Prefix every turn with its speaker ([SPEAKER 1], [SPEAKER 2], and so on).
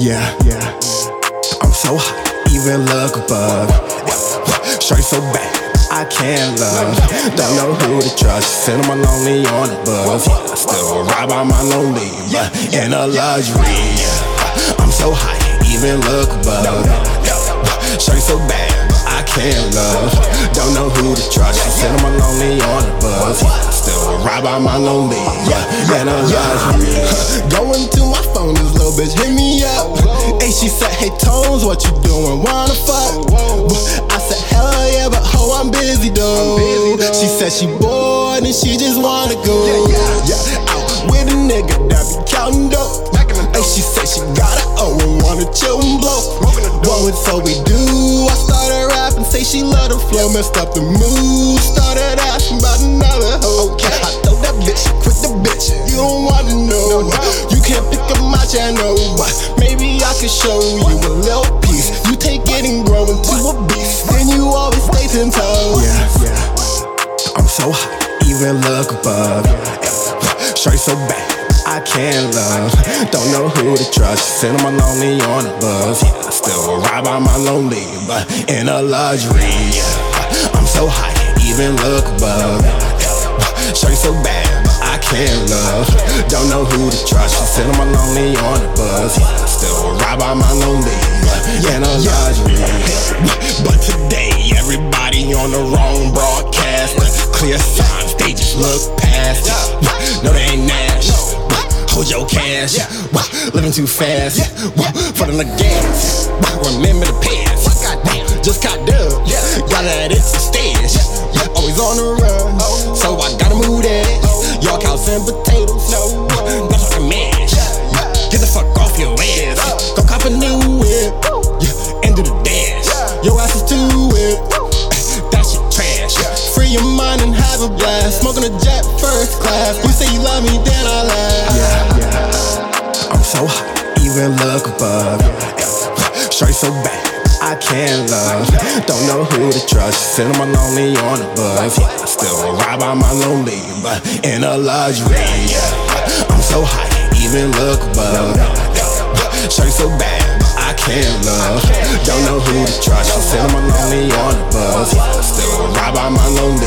[SPEAKER 1] Yeah, yeah. I'm so hot, even look above. Straight so bad, I can't love. Don't know who to trust. Sitting my lonely on the bus. Still ride by my lonely, in a luxury. I'm so high, even look above. Straight so bad, I can't love. Don't know who to trust. Sitting by my lonely, yeah, in a luxury. Going to my phone, this little bitch hit me up. Hey, she said, Hey Tones, what you doing? Wanna fuck? I said, Hell yeah, but ho, I'm busy though. She said she bored and she just wanna go. Yeah, out with a nigga that be counting dope. Hey, she said she got it, oh, and wanna chill and blow. What so we do? I started rapping, say she love the flow, messed up the mood. Started asking about another hoe. I up my channel, but maybe I could show you a little piece. You take it and grow into a beast, then you always stay ten toes. Yeah, yeah. I'm so hot, even look above. Straight so bad. I can't love, don't know who to trust. Sitting my lonely on the bus. Yeah, still ride by my lonely, but in a luxury. Yeah. I'm so high, even look above. Straight so bad, Can't love. Don't know who to trust. Sitting my lonely on the bus. Still ride by my lonely, in a luxury. But today, everybody on the wrong broadcast. Clear signs, they just look past. No, they ain't Nash. Hold your cash, living too fast. For the gas, remember the past. Just caught dub, got that it's a stash. Always on the run, and potatoes, not uh, talking mash. Get the fuck off your ass. Go cop a new whip, and do the dash. Your ass is too whip, that shit trash. Free your mind and have a blast. I can't love, don't know who to trust. Sitting my lonely on the bus. Still ride by my lonely, but in a luxury. I'm so high, even look above. Straight so bad, I can't love. Don't know who to trust. Sitting my lonely on the bus. Still ride by my lonely,